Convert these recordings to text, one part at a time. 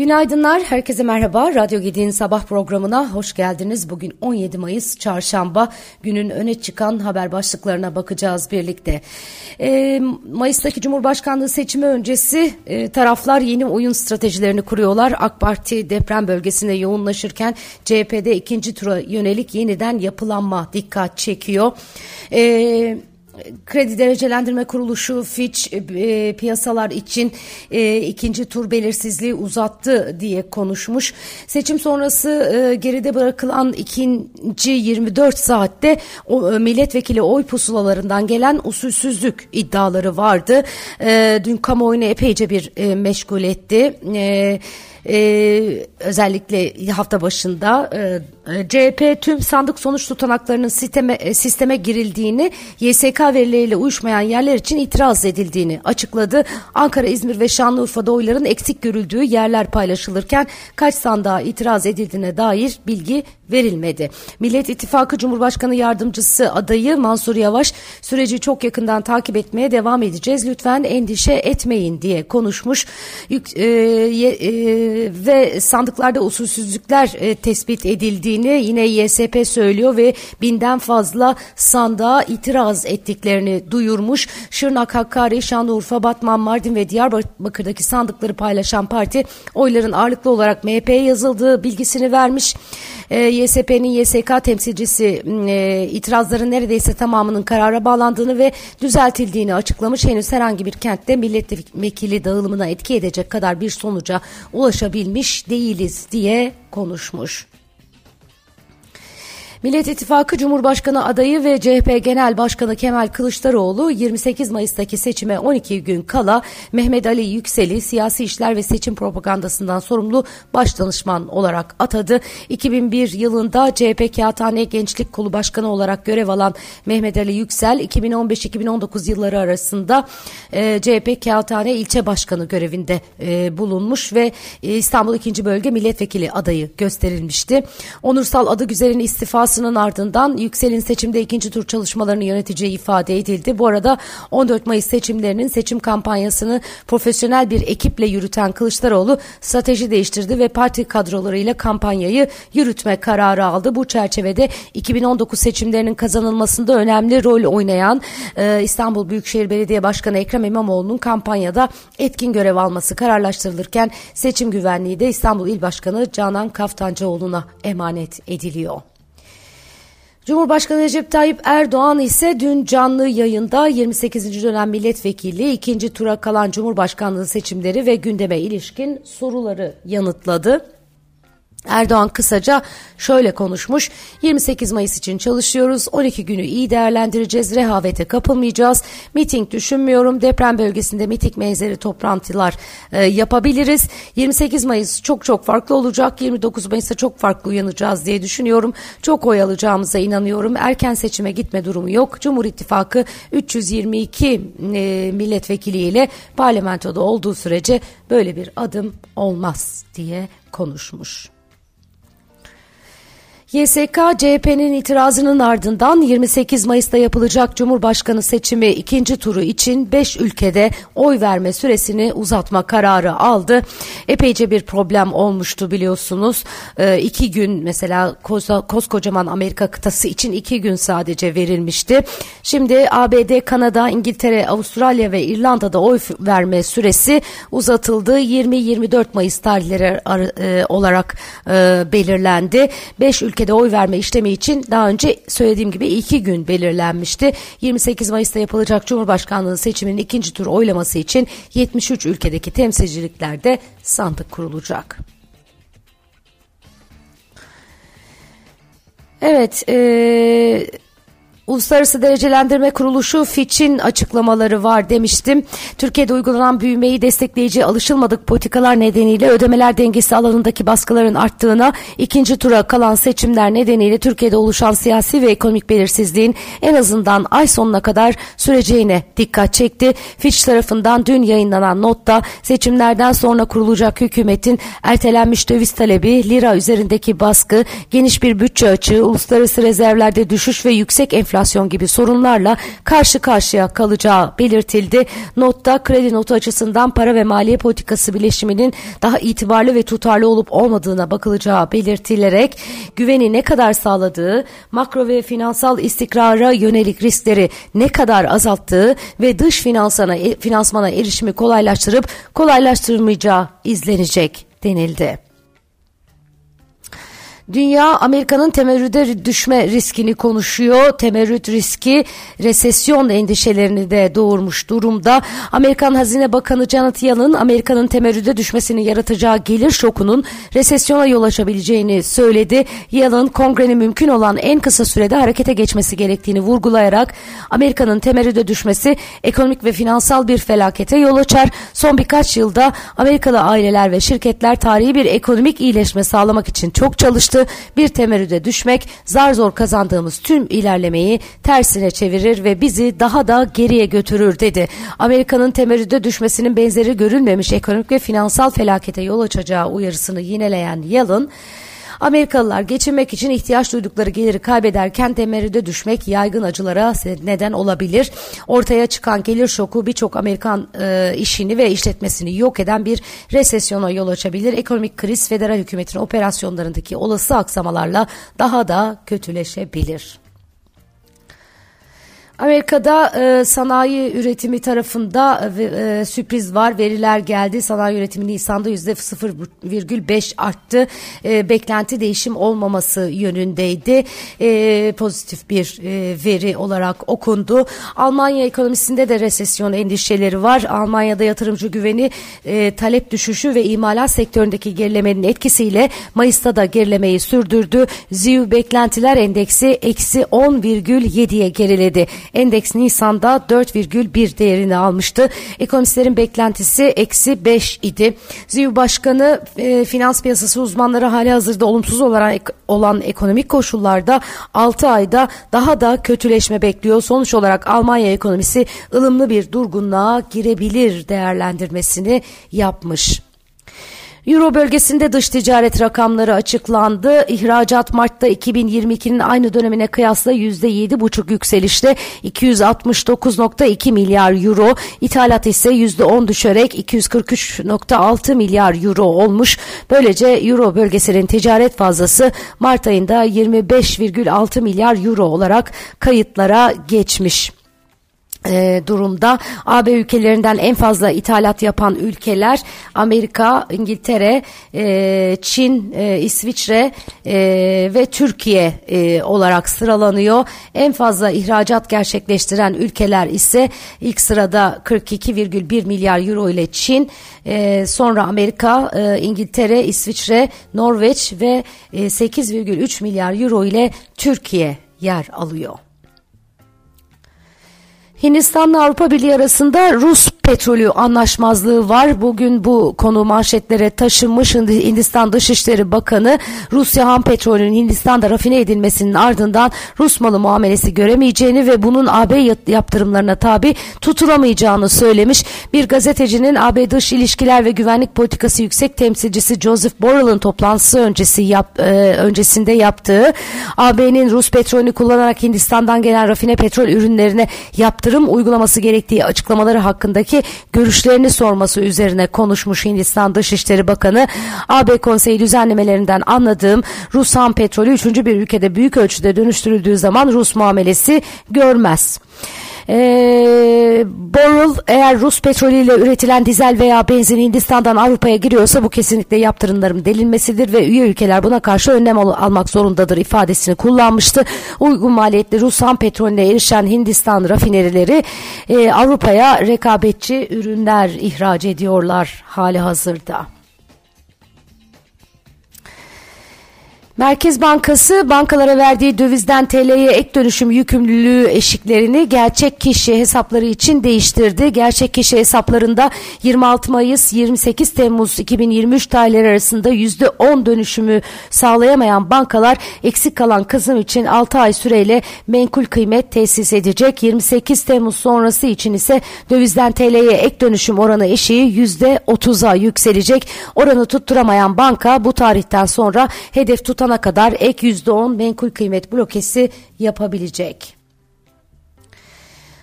Günaydınlar, herkese merhaba. Radyo Gedi'nin sabah programına hoş geldiniz. Bugün 17 Mayıs Çarşamba. Günün öne çıkan haber başlıklarına bakacağız birlikte. E, Mayıs'taki Cumhurbaşkanlığı seçimi öncesi e, taraflar yeni oyun stratejilerini kuruyorlar. AK Parti deprem bölgesinde yoğunlaşırken CHP'de ikinci tura yönelik yeniden yapılanma dikkat çekiyor. Evet Kredi Derecelendirme Kuruluşu Fitch e, piyasalar için e, ikinci tur belirsizliği uzattı diye konuşmuş. Seçim sonrası e, geride bırakılan ikinci 24 saatte o, e, milletvekili oy pusulalarından gelen usulsüzlük iddiaları vardı. E, dün kamuoyunu epeyce bir e, meşgul etti. E, e, özellikle hafta başında e, e CHP tüm sandık sonuç tutanaklarının sisteme, e, sisteme girildiğini, YSK verileriyle uyuşmayan yerler için itiraz edildiğini açıkladı. Ankara, İzmir ve Şanlıurfa'da oyların eksik görüldüğü yerler paylaşılırken kaç sandığa itiraz edildiğine dair bilgi verilmedi. Millet İttifakı Cumhurbaşkanı Yardımcısı adayı Mansur Yavaş süreci çok yakından takip etmeye devam edeceğiz. Lütfen endişe etmeyin diye konuşmuş. Yük, e, e, ve sandıklarda usulsüzlükler e, tespit edildiğini yine YSP söylüyor ve binden fazla sandığa itiraz ettiklerini duyurmuş. Şırnak, Hakkari, Şanlıurfa, Batman, Mardin ve Diyarbakır'daki sandıkları paylaşan parti oyların ağırlıklı olarak MHP'ye yazıldığı bilgisini vermiş. E, YSP'nin YSK temsilcisi e, itirazların neredeyse tamamının karara bağlandığını ve düzeltildiğini açıklamış. Henüz herhangi bir kentte milletvekili dağılımına etki edecek kadar bir sonuca ulaşabilmiş değiliz diye konuşmuş. Millet İttifakı Cumhurbaşkanı adayı ve CHP Genel Başkanı Kemal Kılıçdaroğlu 28 Mayıs'taki seçime 12 gün kala Mehmet Ali Yüksel'i siyasi işler ve seçim propagandasından sorumlu baş danışman olarak atadı. 2001 yılında CHP Kağıthane Gençlik Kolu Başkanı olarak görev alan Mehmet Ali Yüksel 2015-2019 yılları arasında e, CHP Kağıthane ilçe başkanı görevinde e, bulunmuş ve e, İstanbul 2. Bölge Milletvekili adayı gösterilmişti. Onursal adı güzelin istifası iddiasının ardından Yüksel'in seçimde ikinci tur çalışmalarını yöneteceği ifade edildi. Bu arada 14 Mayıs seçimlerinin seçim kampanyasını profesyonel bir ekiple yürüten Kılıçdaroğlu strateji değiştirdi ve parti kadrolarıyla kampanyayı yürütme kararı aldı. Bu çerçevede 2019 seçimlerinin kazanılmasında önemli rol oynayan e, İstanbul Büyükşehir Belediye Başkanı Ekrem İmamoğlu'nun kampanyada etkin görev alması kararlaştırılırken seçim güvenliği de İstanbul İl Başkanı Canan Kaftancıoğlu'na emanet ediliyor. Cumhurbaşkanı Recep Tayyip Erdoğan ise dün canlı yayında 28. dönem milletvekili ikinci tura kalan Cumhurbaşkanlığı seçimleri ve gündeme ilişkin soruları yanıtladı. Erdoğan kısaca şöyle konuşmuş. 28 Mayıs için çalışıyoruz. 12 günü iyi değerlendireceğiz. Rehavete kapılmayacağız. Miting düşünmüyorum. Deprem bölgesinde miting benzeri toplantılar e, yapabiliriz. 28 Mayıs çok çok farklı olacak. 29 Mayıs'ta çok farklı uyanacağız diye düşünüyorum. Çok oy alacağımıza inanıyorum. Erken seçime gitme durumu yok. Cumhur İttifakı 322 e, milletvekiliyle parlamentoda olduğu sürece böyle bir adım olmaz diye konuşmuş. YSK CHP'nin itirazının ardından 28 Mayıs'ta yapılacak Cumhurbaşkanı seçimi ikinci turu için 5 ülkede oy verme süresini uzatma kararı aldı. Epeyce bir problem olmuştu biliyorsunuz. Ee, iki gün mesela koskocaman Amerika kıtası için iki gün sadece verilmişti. Şimdi ABD, Kanada, İngiltere, Avustralya ve İrlanda'da oy verme süresi uzatıldı. 20-24 Mayıs tarihleri e, olarak e, belirlendi. 5 ülke ülkede oy verme işlemi için daha önce söylediğim gibi iki gün belirlenmişti. 28 Mayıs'ta yapılacak Cumhurbaşkanlığı seçiminin ikinci tur oylaması için 73 ülkedeki temsilciliklerde sandık kurulacak. Evet, ee, Uluslararası Derecelendirme Kuruluşu Fitch'in açıklamaları var demiştim. Türkiye'de uygulanan büyümeyi destekleyici alışılmadık politikalar nedeniyle ödemeler dengesi alanındaki baskıların arttığına, ikinci tura kalan seçimler nedeniyle Türkiye'de oluşan siyasi ve ekonomik belirsizliğin en azından ay sonuna kadar süreceğine dikkat çekti. Fitch tarafından dün yayınlanan notta seçimlerden sonra kurulacak hükümetin ertelenmiş döviz talebi, lira üzerindeki baskı, geniş bir bütçe açığı, uluslararası rezervlerde düşüş ve yüksek enflasyon enflasyon gibi sorunlarla karşı karşıya kalacağı belirtildi. Notta kredi notu açısından para ve maliye politikası bileşiminin daha itibarlı ve tutarlı olup olmadığına bakılacağı belirtilerek güveni ne kadar sağladığı, makro ve finansal istikrara yönelik riskleri ne kadar azalttığı ve dış finansana, finansmana erişimi kolaylaştırıp kolaylaştırmayacağı izlenecek denildi. Dünya Amerika'nın temerrüde düşme riskini konuşuyor. Temerrüt riski resesyon endişelerini de doğurmuş durumda. Amerikan Hazine Bakanı Janet Yellen Amerika'nın temerrüde düşmesini yaratacağı gelir şokunun resesyona yol açabileceğini söyledi. Yellen kongrenin mümkün olan en kısa sürede harekete geçmesi gerektiğini vurgulayarak Amerika'nın temerrüde düşmesi ekonomik ve finansal bir felakete yol açar. Son birkaç yılda Amerikalı aileler ve şirketler tarihi bir ekonomik iyileşme sağlamak için çok çalıştı karşı bir temerrüde düşmek zar zor kazandığımız tüm ilerlemeyi tersine çevirir ve bizi daha da geriye götürür dedi. Amerika'nın temerrüde düşmesinin benzeri görülmemiş ekonomik ve finansal felakete yol açacağı uyarısını yineleyen Yellen, Amerikalılar geçinmek için ihtiyaç duydukları geliri kaybederken temerrüde düşmek yaygın acılara neden olabilir. Ortaya çıkan gelir şoku birçok Amerikan e, işini ve işletmesini yok eden bir resesyona yol açabilir. Ekonomik kriz federal hükümetin operasyonlarındaki olası aksamalarla daha da kötüleşebilir. Amerika'da e, sanayi üretimi tarafında e, e, sürpriz var. Veriler geldi. Sanayi üretimi Nisan'da yüzde 0,5 arttı. E, beklenti değişim olmaması yönündeydi. E, pozitif bir e, veri olarak okundu. Almanya ekonomisinde de resesyon endişeleri var. Almanya'da yatırımcı güveni e, talep düşüşü ve imalat sektöründeki gerilemenin etkisiyle Mayıs'ta da gerilemeyi sürdürdü. ZİV beklentiler endeksi eksi 10,7'ye geriledi. Endeks Nisan'da 4,1 değerini almıştı. Ekonomistlerin beklentisi eksi 5 idi. ZİV Başkanı e, finans piyasası uzmanları hali hazırda olumsuz olarak olan ekonomik koşullarda 6 ayda daha da kötüleşme bekliyor. Sonuç olarak Almanya ekonomisi ılımlı bir durgunluğa girebilir değerlendirmesini yapmış. Euro bölgesinde dış ticaret rakamları açıklandı. İhracat Mart'ta 2022'nin aynı dönemine kıyasla %7,5 yükselişle 269.2 milyar euro. İthalat ise %10 düşerek 243.6 milyar euro olmuş. Böylece Euro bölgesinin ticaret fazlası Mart ayında 25,6 milyar euro olarak kayıtlara geçmiş e, durumda. AB ülkelerinden en fazla ithalat yapan ülkeler Amerika, İngiltere, e, Çin, e, İsviçre ve Türkiye olarak sıralanıyor. En fazla ihracat gerçekleştiren ülkeler ise ilk sırada 42,1 milyar euro ile Çin, sonra Amerika, İngiltere, İsviçre, Norveç ve e, 8,3 milyar euro ile Türkiye yer alıyor. Hindistan'la Avrupa Birliği arasında Rus petrolü anlaşmazlığı var. Bugün bu konu manşetlere taşınmış Hindistan Dışişleri Bakanı Rusya ham petrolünün Hindistan'da rafine edilmesinin ardından Rus malı muamelesi göremeyeceğini ve bunun AB yaptırımlarına tabi tutulamayacağını söylemiş. Bir gazetecinin AB Dış İlişkiler ve Güvenlik Politikası Yüksek Temsilcisi Joseph Borrell'ın toplantısı öncesi yap, e, öncesinde yaptığı AB'nin Rus petrolünü kullanarak Hindistan'dan gelen rafine petrol ürünlerine yaptırım uygulaması gerektiği açıklamaları hakkındaki görüşlerini sorması üzerine konuşmuş Hindistan Dışişleri Bakanı. AB Konseyi düzenlemelerinden anladığım Rus ham petrolü üçüncü bir ülkede büyük ölçüde dönüştürüldüğü zaman Rus muamelesi görmez. E, Borul eğer Rus petrolüyle üretilen dizel veya benzin Hindistan'dan Avrupa'ya giriyorsa bu kesinlikle yaptırımların delinmesidir ve üye ülkeler buna karşı önlem al almak zorundadır ifadesini kullanmıştı. Uygun maliyetli Rus ham petrolüne erişen Hindistan rafinerileri e, Avrupa'ya rekabetçi ürünler ihraç ediyorlar hali hazırda. Merkez Bankası bankalara verdiği dövizden TL'ye ek dönüşüm yükümlülüğü eşiklerini gerçek kişi hesapları için değiştirdi. Gerçek kişi hesaplarında 26 Mayıs 28 Temmuz 2023 tarihleri arasında %10 dönüşümü sağlayamayan bankalar eksik kalan kısım için 6 ay süreyle menkul kıymet tesis edecek. 28 Temmuz sonrası için ise dövizden TL'ye ek dönüşüm oranı eşiği %30'a yükselecek. Oranı tutturamayan banka bu tarihten sonra hedef tutan ana kadar ek %10 menkul kıymet blokesi yapabilecek.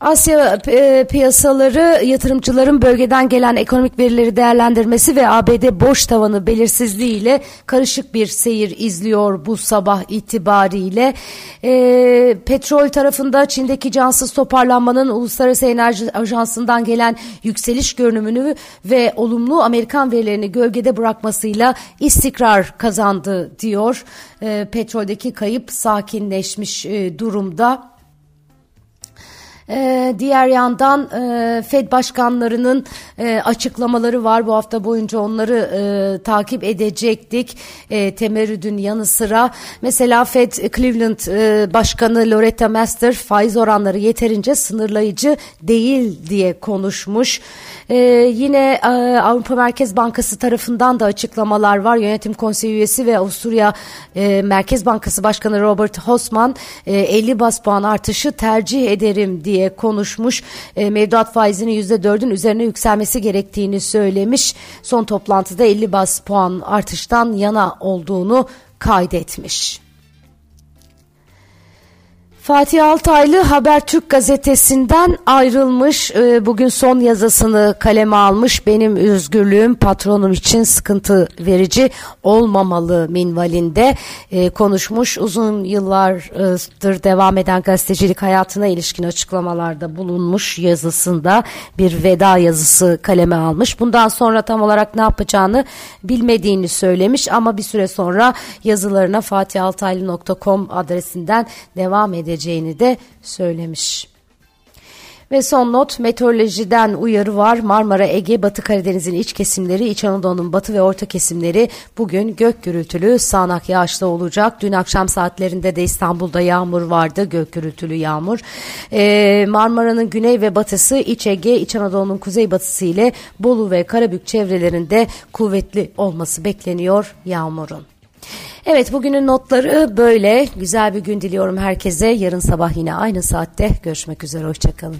Asya e, piyasaları yatırımcıların bölgeden gelen ekonomik verileri değerlendirmesi ve ABD boş tavanı belirsizliğiyle karışık bir seyir izliyor bu sabah itibariyle. E, petrol tarafında Çin'deki cansız toparlanmanın Uluslararası Enerji Ajansı'ndan gelen yükseliş görünümünü ve olumlu Amerikan verilerini gölgede bırakmasıyla istikrar kazandı diyor. E, petroldeki kayıp sakinleşmiş e, durumda. Ee, diğer yandan e, Fed başkanlarının e, açıklamaları var. Bu hafta boyunca onları e, takip edecektik. E, temerrüdün yanı sıra mesela Fed Cleveland e, Başkanı Loretta Master faiz oranları yeterince sınırlayıcı değil diye konuşmuş. E, yine e, Avrupa Merkez Bankası tarafından da açıklamalar var. Yönetim Konseyi üyesi ve Avusturya e, Merkez Bankası Başkanı Robert Hosman e, 50 bas puan artışı tercih ederim diye diye konuşmuş. E, mevduat faizinin %4'ün üzerine yükselmesi gerektiğini söylemiş. Son toplantıda 50 bas puan artıştan yana olduğunu kaydetmiş. Fatih Altaylı Habertürk gazetesinden ayrılmış. Ee, bugün son yazısını kaleme almış. Benim özgürlüğüm patronum için sıkıntı verici olmamalı minvalinde ee, konuşmuş. Uzun yıllardır devam eden gazetecilik hayatına ilişkin açıklamalarda bulunmuş yazısında bir veda yazısı kaleme almış. Bundan sonra tam olarak ne yapacağını bilmediğini söylemiş ama bir süre sonra yazılarına fatihaltaylı.com adresinden devam edecek edeceğini de söylemiş. Ve son not meteorolojiden uyarı var. Marmara, Ege, Batı Karadeniz'in iç kesimleri, İç Anadolu'nun batı ve orta kesimleri bugün gök gürültülü sağanak yağışlı olacak. Dün akşam saatlerinde de İstanbul'da yağmur vardı. Gök gürültülü yağmur. Ee, Marmara'nın güney ve batısı, İç Ege, İç Anadolu'nun kuzey batısı ile Bolu ve Karabük çevrelerinde kuvvetli olması bekleniyor yağmurun. Evet bugünün notları böyle. Güzel bir gün diliyorum herkese. Yarın sabah yine aynı saatte görüşmek üzere. Hoşçakalın.